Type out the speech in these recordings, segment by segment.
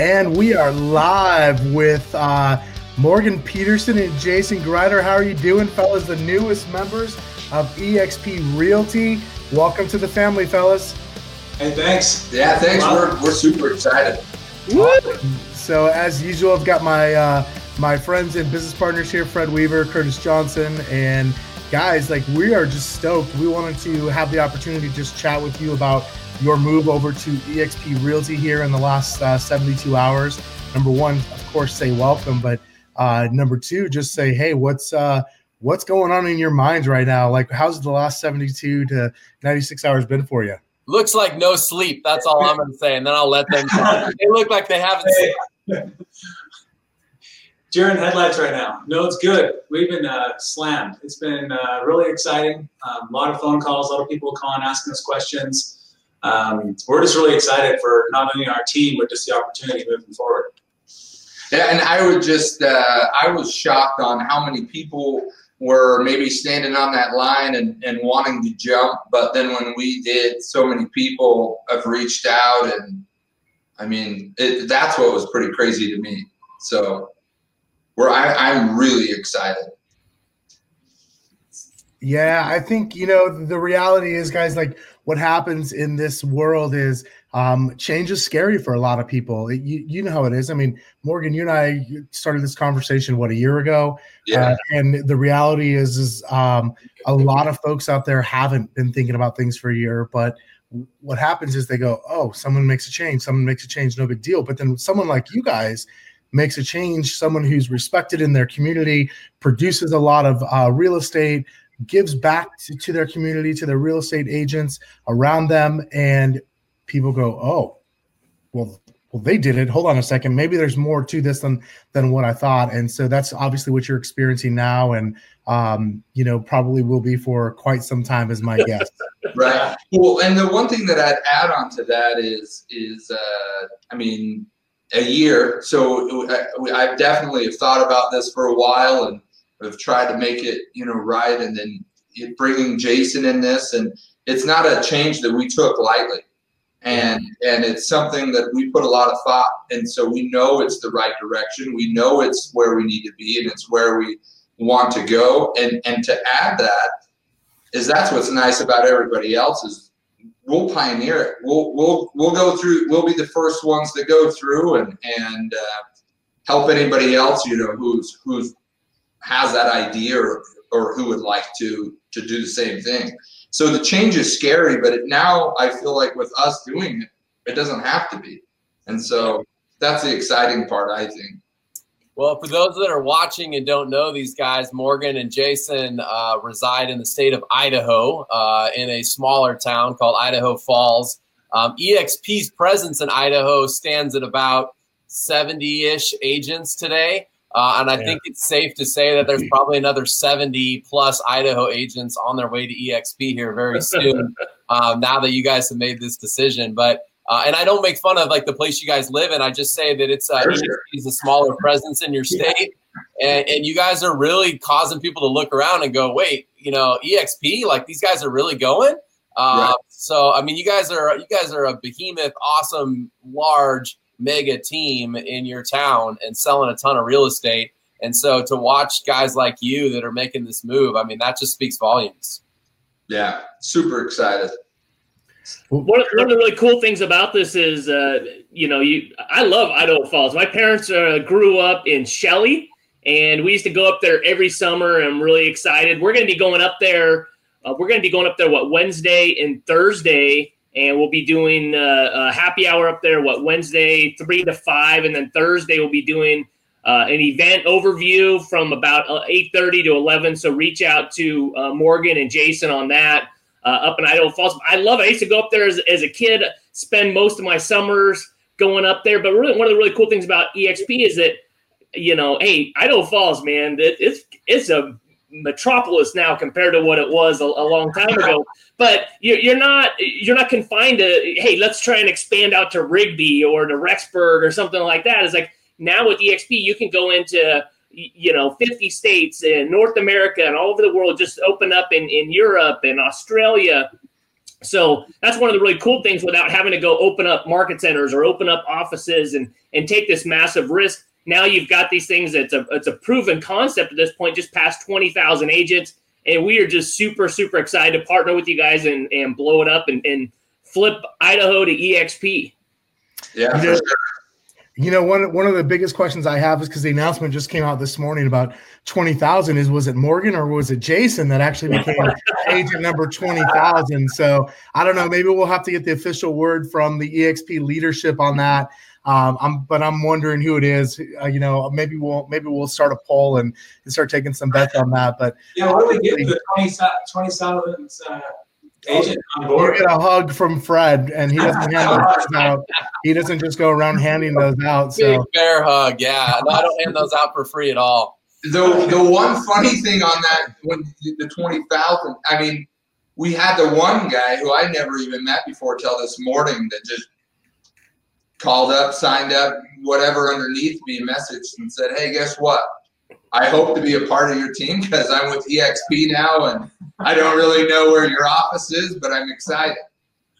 And we are live with uh, Morgan Peterson and Jason Grider. How are you doing, fellas? The newest members of EXP Realty. Welcome to the family, fellas. Hey, thanks. Yeah, thanks. We're, we're super excited. So, as usual, I've got my uh, my friends and business partners here, Fred Weaver, Curtis Johnson, and guys, like we are just stoked. We wanted to have the opportunity to just chat with you about your move over to EXP Realty here in the last uh, 72 hours. Number one, of course, say welcome, but uh, number two, just say, hey, what's uh, what's going on in your minds right now? Like, how's the last 72 to 96 hours been for you? Looks like no sleep. That's all I'm going to say, and then I'll let them. they look like they haven't. Hey. Deer in headlights right now. No, it's good. We've been uh, slammed. It's been uh, really exciting. Um, a lot of phone calls, a lot of people calling, asking us questions. Um, we're just really excited for not only our team, but just the opportunity moving forward. Yeah, and I would just, uh, I was shocked on how many people were maybe standing on that line and, and wanting to jump. But then when we did, so many people have reached out. And I mean, it, that's what was pretty crazy to me. So where I, I'm really excited. Yeah, I think you know the reality is, guys. Like what happens in this world is um, change is scary for a lot of people. you you know how it is. I mean, Morgan, you and I started this conversation what a year ago. Yeah. Uh, and the reality is, is um, a lot of folks out there haven't been thinking about things for a year, but what happens is they go, oh, someone makes a change, someone makes a change, no big deal. But then someone like you guys makes a change, someone who's respected in their community, produces a lot of uh, real estate, gives back to, to, their community, to their real estate agents around them, and people go, "Oh, well, well, they did it. Hold on a second. Maybe there's more to this than than what I thought." And so that's obviously what you're experiencing now, and um, you know, probably will be for quite some time, as my guess. right. Well, and the one thing that I'd add on to that is is uh, I mean a year. So I've definitely thought about this for a while and have tried to make it, you know, right. And then bringing Jason in this, and it's not a change that we took lightly, and and it's something that we put a lot of thought. And so we know it's the right direction. We know it's where we need to be, and it's where we want to go. And and to add that is that's what's nice about everybody else is we'll pioneer it. We'll we'll we'll go through. We'll be the first ones to go through and and uh, help anybody else. You know who's who's has that idea or, or who would like to to do the same thing. So the change is scary, but it, now I feel like with us doing it, it doesn't have to be. And so that's the exciting part, I think. Well, for those that are watching and don't know these guys, Morgan and Jason uh, reside in the state of Idaho uh, in a smaller town called Idaho Falls. Um, EXP's presence in Idaho stands at about 70 ish agents today. Uh, and I yeah. think it's safe to say that there's probably another 70 plus Idaho agents on their way to EXP here very soon. um, now that you guys have made this decision, but uh, and I don't make fun of like the place you guys live in. I just say that it's uh, sure. a smaller presence in your state, and, and you guys are really causing people to look around and go, "Wait, you know, EXP, like these guys are really going." Uh, right. So, I mean, you guys are you guys are a behemoth, awesome, large, mega team in your town and selling a ton of real estate. And so, to watch guys like you that are making this move, I mean, that just speaks volumes. Yeah, super excited. One of, one of the really cool things about this is, uh, you know, you I love Idaho Falls. My parents uh, grew up in Shelley, and we used to go up there every summer. I'm really excited. We're going to be going up there. Uh, we're going to be going up there what Wednesday and Thursday, and we'll be doing uh, a happy hour up there. What Wednesday three to five, and then Thursday we'll be doing uh, an event overview from about uh, eight thirty to eleven. So reach out to Morgan and Jason on that uh, up in Idaho Falls. I love it. I used to go up there as, as a kid, spend most of my summers going up there. But really, one of the really cool things about EXP is that, you know, hey, Idaho Falls, man, it, it's it's a metropolis now compared to what it was a, a long time ago. But you're, you're not you're not confined to hey, let's try and expand out to Rigby or to Rexburg or something like that. It's like now with EXP, you can go into you know 50 states in north america and all over the world just open up in, in europe and australia So that's one of the really cool things without having to go open up market centers or open up offices and and take this massive risk. Now you've got these things that's a it's a proven concept at this point, just past twenty thousand agents, and we are just super super excited to partner with you guys and and blow it up and, and flip Idaho to EXP. Yeah, for sure. You know, one one of the biggest questions I have is because the announcement just came out this morning about twenty thousand. Is was it Morgan or was it Jason that actually became agent number twenty thousand? So I don't know. Maybe we'll have to get the official word from the EXP leadership on that. Um, I'm, but I'm wondering who it is. Uh, you know, maybe we'll maybe we'll start a poll and, and start taking some bets on that. But yeah, what do we get the 20, 20,000 uh, agent on board. You get a hug from Fred, and he doesn't hand those out. He doesn't just go around handing those out. So Big bear hug, yeah. No, I don't hand those out for free at all. The the one funny thing on that when the twenty thousand, I mean, we had the one guy who I never even met before till this morning that just called up, signed up, whatever underneath me, messaged and said, "Hey, guess what? I hope to be a part of your team because I'm with EXP now, and I don't really know where your office is, but I'm excited."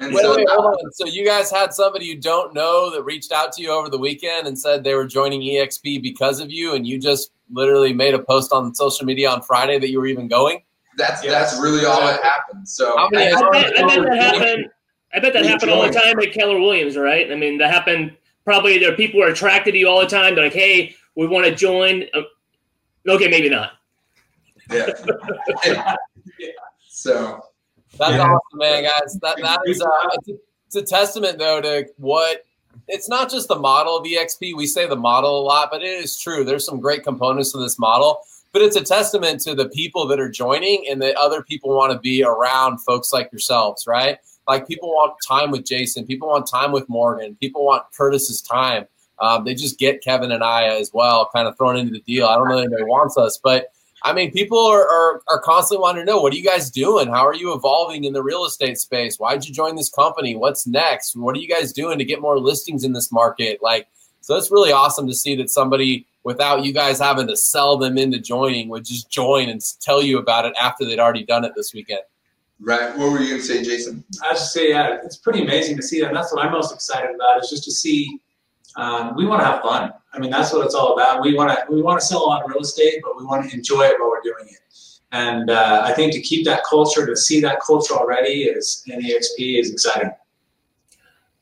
And Wait, so, wait, hold on. So you guys had somebody you don't know that reached out to you over the weekend and said they were joining EXP because of you, and you just literally made a post on social media on Friday that you were even going. that's Yes. that's really all that happened. So How many- I bet, I bet that happened. I bet that We happened all the time at Keller Williams, right? I mean, that happened. Probably there are people who are attracted to you all the time. They're like, "Hey, we want to join." Uh, Okay, maybe not. yeah. so That's Yeah. awesome, man, guys. That that is uh, it's, a, it's a testament though to what it's not just the model of EXP. We say the model a lot, but it is true. There's some great components to this model, but it's a testament to the people that are joining and that other people want to be around folks like yourselves, right? Like people want time with Jason, people want time with Morgan, people want Curtis's time. Um, they just get Kevin and I as well, kind of thrown into the deal. I don't know if anybody wants us, but I mean, people are, are, are constantly wanting to know what are you guys doing? How are you evolving in the real estate space? Why'd you join this company? What's next? What are you guys doing to get more listings in this market? Like, so it's really awesome to see that somebody, without you guys having to sell them into joining, would just join and tell you about it after they'd already done it this weekend. Right, what were you gonna say, Jason? I just say, yeah, it's pretty amazing to see that. And that's what I'm most excited about is just to see. Um, we want to have fun. I mean, that's what it's all about. We want to we want to sell a lot of real estate, but we want to enjoy it while we're doing it. And uh, I think to keep that culture, to see that culture already is in EXP is exciting.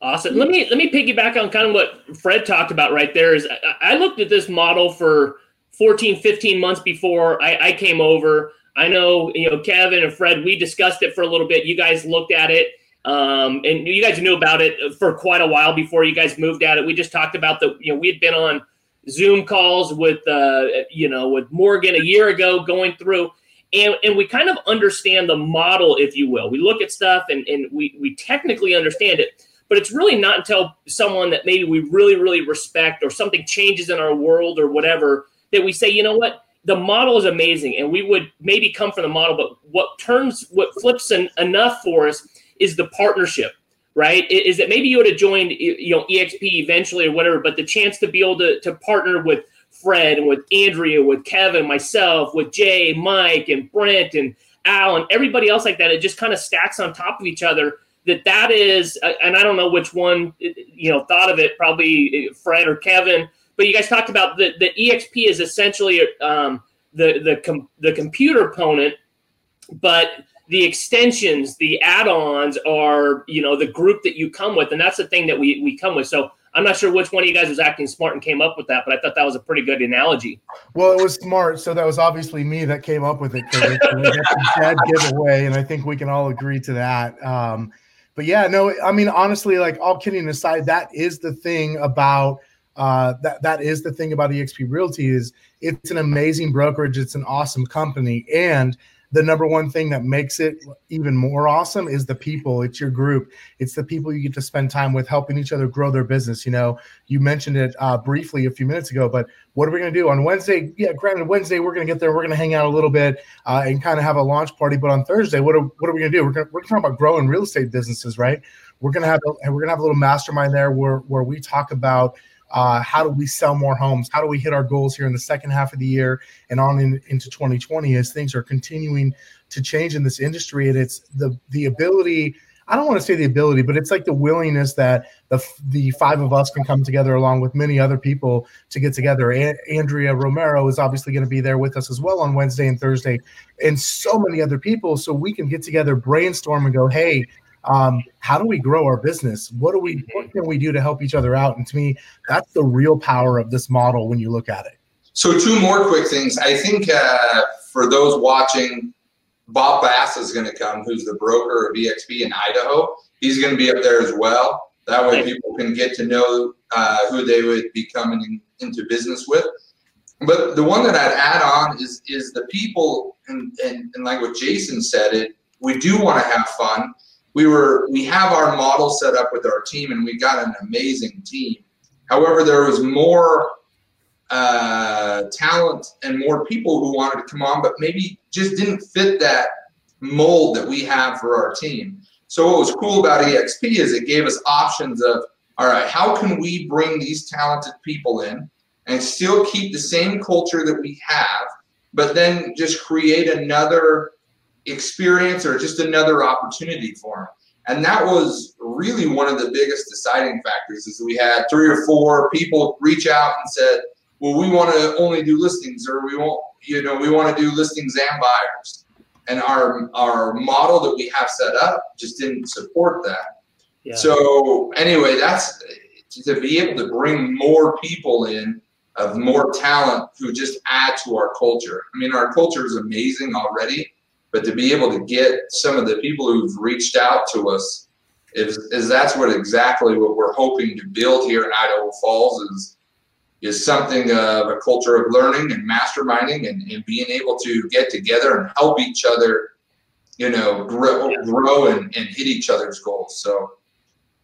Awesome. Let me let me piggyback on kind of what Fred talked about right there. Is I, I looked at this model for 14, 15 months before I, I came over. I know you know Kevin and Fred. We discussed it for a little bit. You guys looked at it, um, and you guys knew about it for quite a while before you guys moved at it. We just talked about the you know we had been on Zoom calls with uh, you know with Morgan a year ago going through. And, and we kind of understand the model, if you will. We look at stuff and, and we, we technically understand it but it's really not until someone that maybe we really really respect or something changes in our world or whatever that we say you know what the model is amazing and we would maybe come from the model but what turns what flips en- enough for us is the partnership right? Is that maybe you would have joined you know exp eventually or whatever but the chance to be able to, to partner with fred and with andrea with kevin myself with jay mike and brent and al and everybody else like that it just kind of stacks on top of each other that that is and i don't know which one you know thought of it probably uh, fred or kevin but you guys talked about the, the exp is essentially um, the the com- the computer component but the extensions the add-ons are you know the group that you come with and that's the thing that we we come with so i'm not sure which one of you guys was acting smart and came up with that but i thought that was a pretty good analogy Well, it was smart. So that was obviously me that came up with it. That's a giveaway, and I think we can all agree to that. Um, but yeah, no, I mean, honestly, like all kidding aside, that is the thing about uh, that. That is the thing about EXP Realty is it's an amazing brokerage. It's an awesome company, and the number one thing that makes it even more awesome is the people. It's your group. It's the people you get to spend time with, helping each other grow their business. You know, you mentioned it uh, briefly a few minutes ago, but what are we going to do on Wednesday? Yeah, granted, Wednesday we're going to get there. We're going to hang out a little bit uh, and kind of have a launch party. But on Thursday, what are what are we going to do? We're going we're talking about growing real estate businesses, right? We're going to have a, we're going to have a little mastermind there where where we talk about uh, how do we sell more homes? How do we hit our goals here in the second half of the year and on in, into 2020 as things are continuing to change in this industry? And it's the the ability. I don't want to say the ability, but it's like the willingness that the the five of us can come together along with many other people to get together. A- Andrea Romero is obviously going to be there with us as well on Wednesday and Thursday, and so many other people, so we can get together, brainstorm, and go, hey. Um, how do we grow our business? What do we what can we do to help each other out? And to me, that's the real power of this model when you look at it. So two more quick things. I think uh, for those watching, Bob Bass is going to come, who's the broker of EXP in Idaho. He's going to be up there as well. That way, people can get to know uh, who they would be coming into business with. But the one that I'd add on is is the people, and, and, and like what Jason said, it we do want to have fun. We were we have our model set up with our team, and we got an amazing team. However, there was more uh, talent and more people who wanted to come on, but maybe just didn't fit that mold that we have for our team. So what was cool about EXP is it gave us options of, all right, how can we bring these talented people in and still keep the same culture that we have, but then just create another experience or just another opportunity for them. And that was really one of the biggest deciding factors is we had three or four people reach out and said, well, we want to only do listings or we won't, you know, we want to do listings and buyers. And our our model that we have set up just didn't support that. Yeah. So anyway, that's to be able to bring more people in of more talent who just add to our culture. I mean, our culture is amazing already, but to be able to get some of the people who've reached out to us is, is that's what exactly what we're hoping to build here in Idaho Falls is is something of a culture of learning and masterminding and, and being able to get together and help each other, you know, grow, grow and, and hit each other's goals. So,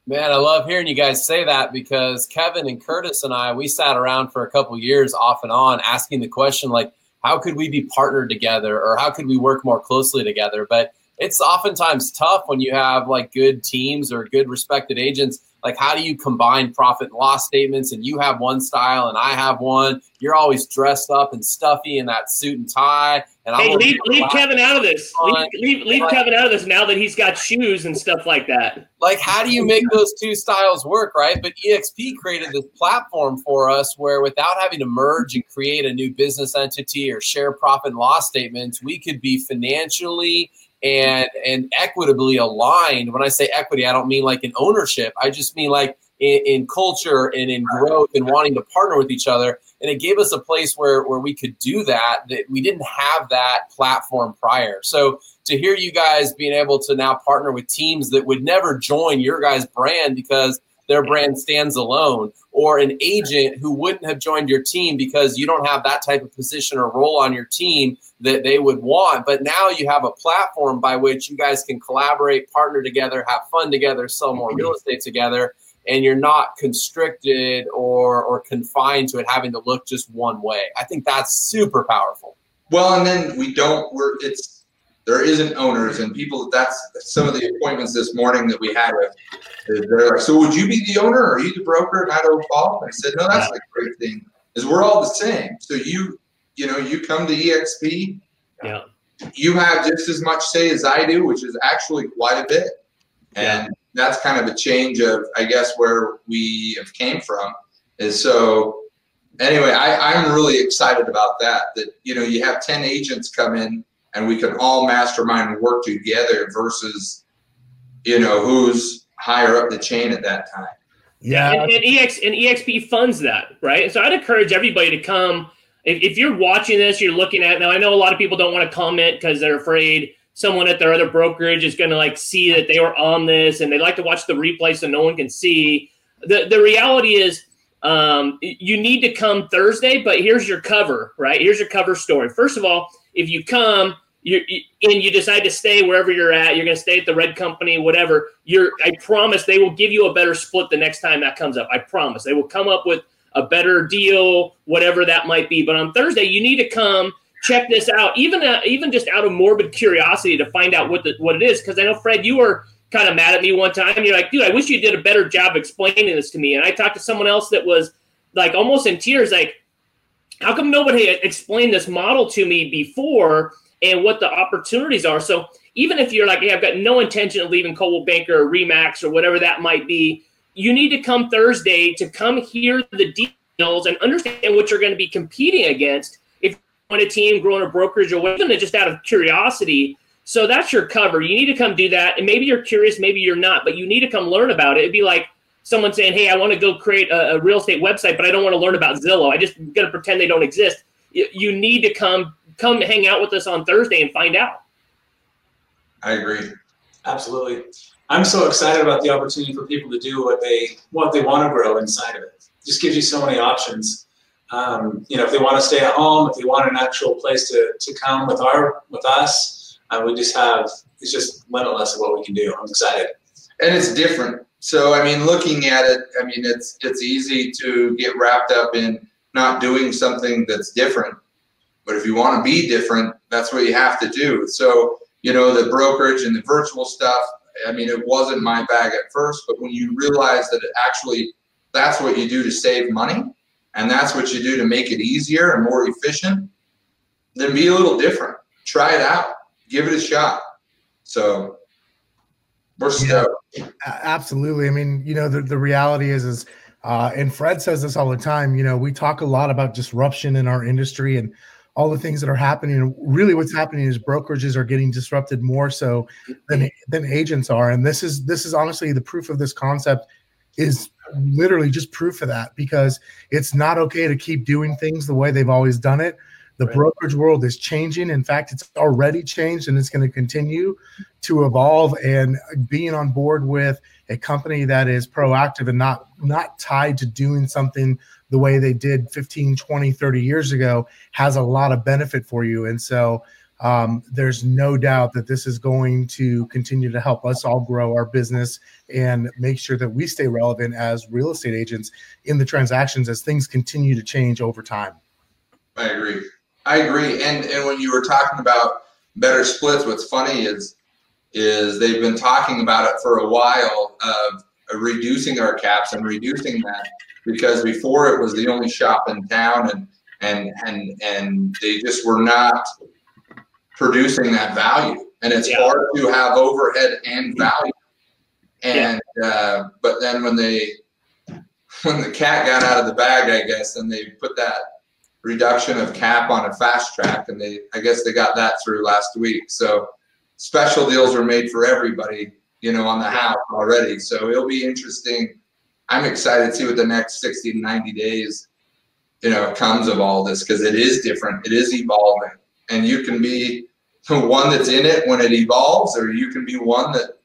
Man, I love hearing you guys say that because Kevin and Curtis and I, we sat around for a couple years off and on asking the question, like, how could we be partnered together or how could we work more closely together? But it's oftentimes tough when you have like good teams or good respected agents like how do you combine profit and loss statements? And you have one style and I have one. You're always dressed up and stuffy in that suit and tie. And hey, leave, leave Kevin out of this. Leave, leave, leave like, Kevin out of this now that he's got shoes and stuff like that. Like how do you make those two styles work right? But exp created this platform for us where without having to merge and create a new business entity or share profit and loss statements we could be financially and and equitably aligned. When I say equity, I don't mean like in ownership. I just mean like in, in, culture and in growth and wanting to partner with each other. And it gave us a place where where we could do that. That we didn't have that platform prior. So to hear you guys being able to now partner with teams that would never join your guys' brand because their brand stands alone, or an agent who wouldn't have joined your team because you don't have that type of position or role on your team that they would want. But now you have a platform by which you guys can collaborate, partner together, have fun together, sell more mm-hmm. real estate together, and you're not constricted or or confined to it having to look just one way. I think that's super powerful. Well, and then we don't. We're it's there isn't owners and people that's some of the appointments this morning that we had with they're like so would you be the owner? Or are you the broker? At Idaho Falls? I said no that's the great thing is we're all the same. So you you know you come to exp yeah. you have just as much say as i do which is actually quite a bit. And yeah. that's kind of a change of i guess where we have came from. Is so anyway I, i'm really excited about that that you know you have 10 agents come in and we can all mastermind and work together versus you know who's higher up the chain at that time. Yeah and, and ex and exp funds that right? So i'd encourage everybody to come. If, if you're watching this you're looking at now i know a lot of people don't want to comment because they're afraid someone at their other brokerage is going to like see that they were on this and they like to watch the replay so no one can see. The the reality is um, you need to come thursday but here's your cover right? Here's your cover story. First of all if you come you, and you decide to stay wherever you're at, you're going to stay at the red company, whatever. You're, I promise they will give you a better split the next time that comes up. I promise they will come up with a better deal, whatever that might be. But on Thursday, you need to come check this out, even uh, even just out of morbid curiosity to find out what the, what it is. Because I know Fred, you were kind of mad at me one time. You're like, dude, I wish you did a better job explaining this to me. And I talked to someone else that was like almost in tears, like, how come nobody explained this model to me before? And what the opportunities are. So even if you're like, hey, I've got no intention of leaving Coldwell Banker or Remax or whatever that might be, you need to come Thursday to come hear the deals and understand what you're going to be competing against if you're on a team, growing a brokerage, or whatever, just out of curiosity. So that's your cover. You need to come do that. And maybe you're curious, maybe you're not, but you need to come learn about it. It'd be like someone saying, Hey, I want to go create a, a real estate website, but I don't want to learn about Zillow. I just got to pretend they don't exist. You, you need to come come hang out with us on Thursday and find out. I agree. Absolutely. I'm so excited about the opportunity for people to do what they what they want to grow inside of it. it just gives you so many options. Um, you know, if they want to stay at home, if they want an actual place to, to come with our with us, uh, we just have it's just limitless of what we can do. I'm excited. And it's different. So I mean, looking at it, I mean, it's it's easy to get wrapped up in not doing something that's different. But if you want to be different, that's what you have to do. So you know, the brokerage and the virtual stuff. I mean, it wasn't my bag at first, but when you realize that it actually that's what you do to save money and that's what you do to make it easier and more efficient, then be a little different. Try it out. Give it a shot. So we're stoked. Yeah, absolutely. I mean, you know, the, the reality is is uh, and Fred says this all the time, you know, we talk a lot about disruption in our industry and all the things that are happening. Really, what's mm-hmm. happening is brokerages are getting disrupted more so than mm-hmm. than agents are. And this is this is honestly the proof of this concept is literally just proof of that because it's not okay to keep doing things the way they've always done it. The right. brokerage world is changing. In fact, it's already changed and it's going to continue to evolve. And being on board with a company that is proactive and not not tied to doing something the way they did 15 20 30 years ago has a lot of benefit for you. And so um, there's no doubt that this is going to continue to help us all grow our business and make sure that we stay relevant as real estate agents in the transactions as things continue to change over time. I agree. I agree. And and when you were talking about better splits what's funny is is they've been talking about it for a while of reducing our caps and reducing that because before it was the only shop in town and and and and they just were not producing that value. And it's yeah. hard to have overhead and value. And yeah. uh, but then when they when the cat got out of the bag i guess and they put that reduction of cap on a fast track and they i guess they got that through last week. So special deals were made for everybody you know on the house already. So it'll be interesting I'm excited to see what the next 60 to 90 days, you know, comes of all this because it is different. It is evolving. And you can be one that's in it when it evolves, or you can be one that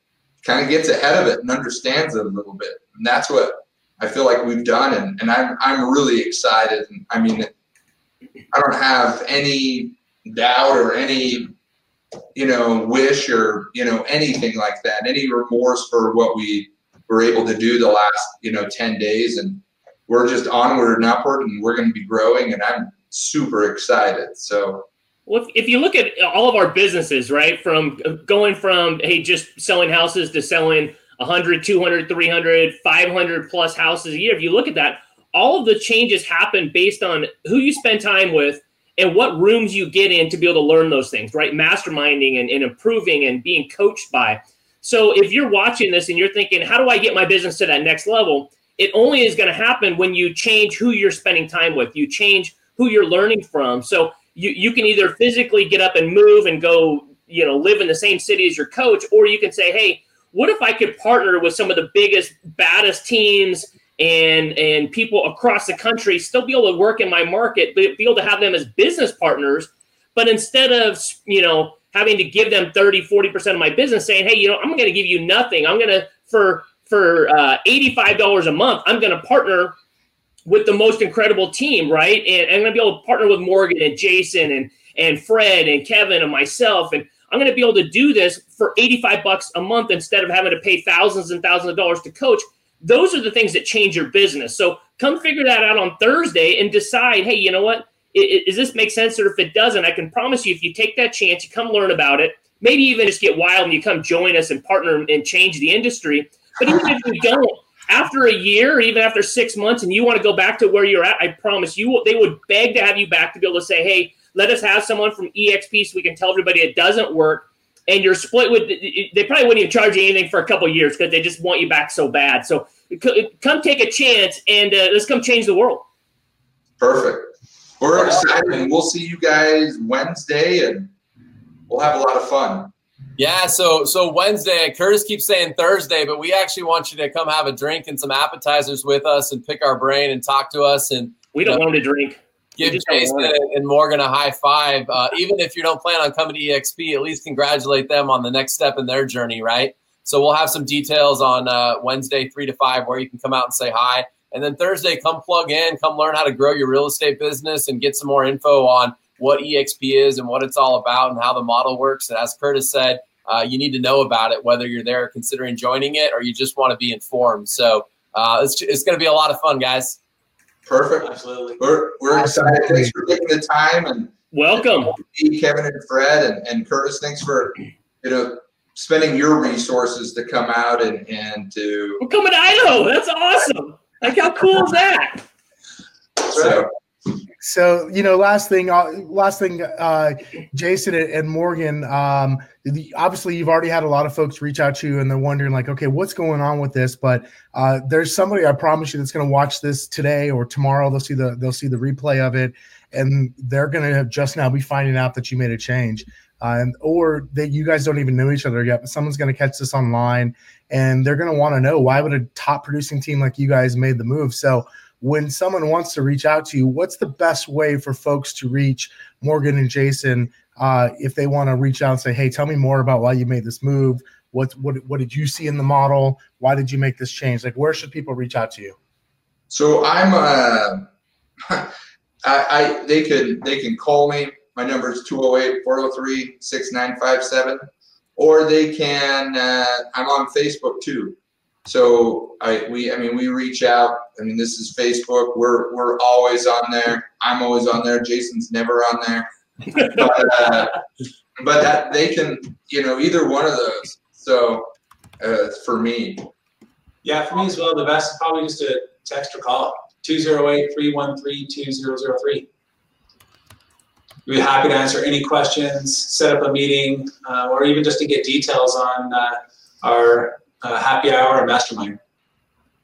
kind of gets ahead of it and understands it a little bit. And that's what I feel like we've done. And, and I'm, I'm really excited. I mean, I don't have any doubt or any, you know, wish or, you know, anything like that, any remorse for what we we're able to do the last you know 10 days and we're just onward and upward and we're going to be growing and i'm super excited so well, if you look at all of our businesses, right, from going from, hey, just selling houses to selling 100, 200, 300, 500 plus houses a year, if you look at that, all of the changes happen based on who you spend time with and what rooms you get in to be able to learn those things, right? Masterminding and, and improving and being coached by. So if you're watching this and you're thinking, how do I get my business to that next level? It only is going to happen when you change who you're spending time with. You change who you're learning from. So you, you can either physically get up and move and go, you know, live in the same city as your coach, or you can say, hey, what if I could partner with some of the biggest, baddest teams and and people across the country, still be able to work in my market, but be able to have them as business partners. But instead of you know having to give them 30, 40% of my business saying, hey, you know, I'm going to give you nothing. I'm going to, for, for uh, $85 a month, I'm going to partner with the most incredible team, right? And I'm going to be able to partner with Morgan and Jason and, and Fred and Kevin and myself. And I'm going to be able to do this for 85 bucks a month instead of having to pay thousands and thousands of dollars to coach. Those are the things that change your business. So come figure that out on Thursday and decide, hey, you know what? Does this make sense? Or if it doesn't, I can promise you, if you take that chance, you come learn about it, maybe even just get wild and you come join us and partner and change the industry. But even if you don't, after a year or even after six months and you want to go back to where you're at, I promise you, they would beg to have you back to be able to say, hey, let us have someone from EXP so we can tell everybody it doesn't work. and you're split with, they probably wouldn't even charge you anything for a couple years because they just want you back so bad. So come take a chance and uh, let's come change the world. Perfect. We're excited. and We'll see you guys Wednesday, and we'll have a lot of fun. Yeah, so so Wednesday, Curtis keeps saying Thursday, but we actually want you to come have a drink and some appetizers with us and pick our brain and talk to us. And we don't know, want to drink. Give Jason and Morgan a high five. Uh, even if you don't plan on coming to EXP, at least congratulate them on the next step in their journey, right? So we'll have some details on uh, Wednesday, three to five, where you can come out and say hi. And then Thursday, come plug in, come learn how to grow your real estate business and get some more info on what EXP is and what it's all about and how the model works. And as Curtis said, uh, you need to know about it, whether you're there considering joining it or you just want to be informed. So uh, it's, it's going to be a lot of fun, guys. Perfect. Absolutely. We're, we're excited. Thanks for taking the time and welcome, Kevin and Fred and, and Curtis. Thanks for you know spending your resources to come out and and to. We're coming to Idaho. That's awesome. Like, how cool is that? So, so you know, last thing, uh, last thing, uh, Jason and Morgan. Um, the, obviously, you've already had a lot of folks reach out to you, and they're wondering, like, okay, what's going on with this? But uh, there's somebody I promise you that's going to watch this today or tomorrow. They'll see the they'll see the replay of it, and they're going to just now be finding out that you made a change. And or that you guys don't even know each other yet, but someone's going to catch this online and they're going to want to know why would a top producing team like you guys made the move. So when someone wants to reach out to you, what's the best way for folks to reach Morgan and Jason uh, if they want to reach out and say, "Hey, tell me more about why you made this move. What what what did you see in the model? Why did you make this change? Like, where should people reach out to you?" So I'm uh, I, I they can they can call me. My number is 208-403-6957 or they can. Uh, I'm on Facebook too, so I we I mean we reach out. I mean this is Facebook. We're we're always on there. I'm always on there. Jason's never on there, but uh, but that they can you know either one of those. So uh, for me. Yeah, for me as well. The best is probably just a text or call 208 313 2003 we'd be happy to answer any questions, set up a meeting, uh, or even just to get details on uh, our uh, happy hour and mastermind.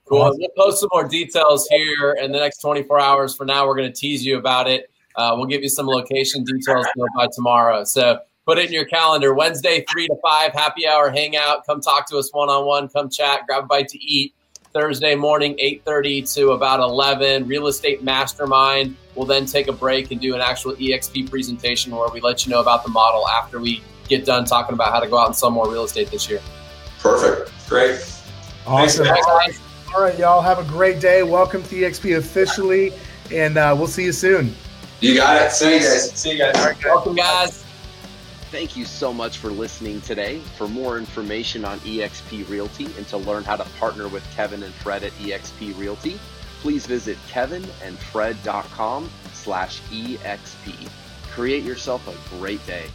Cool. We'll post some more details here in the next 24 hours. For now, we're going to tease you about it. Uh, we'll give you some location details by tomorrow. So put it in your calendar. Wednesday, 3 to 5, happy hour hangout. Come talk to us one on one. Come chat, grab a bite to eat. Thursday morning, 8.30 to about 11, Real Estate Mastermind. We'll then take a break and do an actual EXP presentation where we let you know about the model after we get done talking about how to go out and sell more real estate this year. Perfect. Great. Awesome. Thanks, All right, y'all have a great day. Welcome to EXP officially, and uh, we'll see you soon. You got it. See you guys. See you guys. All right, Welcome, guys. Thank you so much for listening today. For more information on eXp Realty and to learn how to partner with Kevin and Fred at eXp Realty, please visit kevinandfred.com slash exp. Create yourself a great day.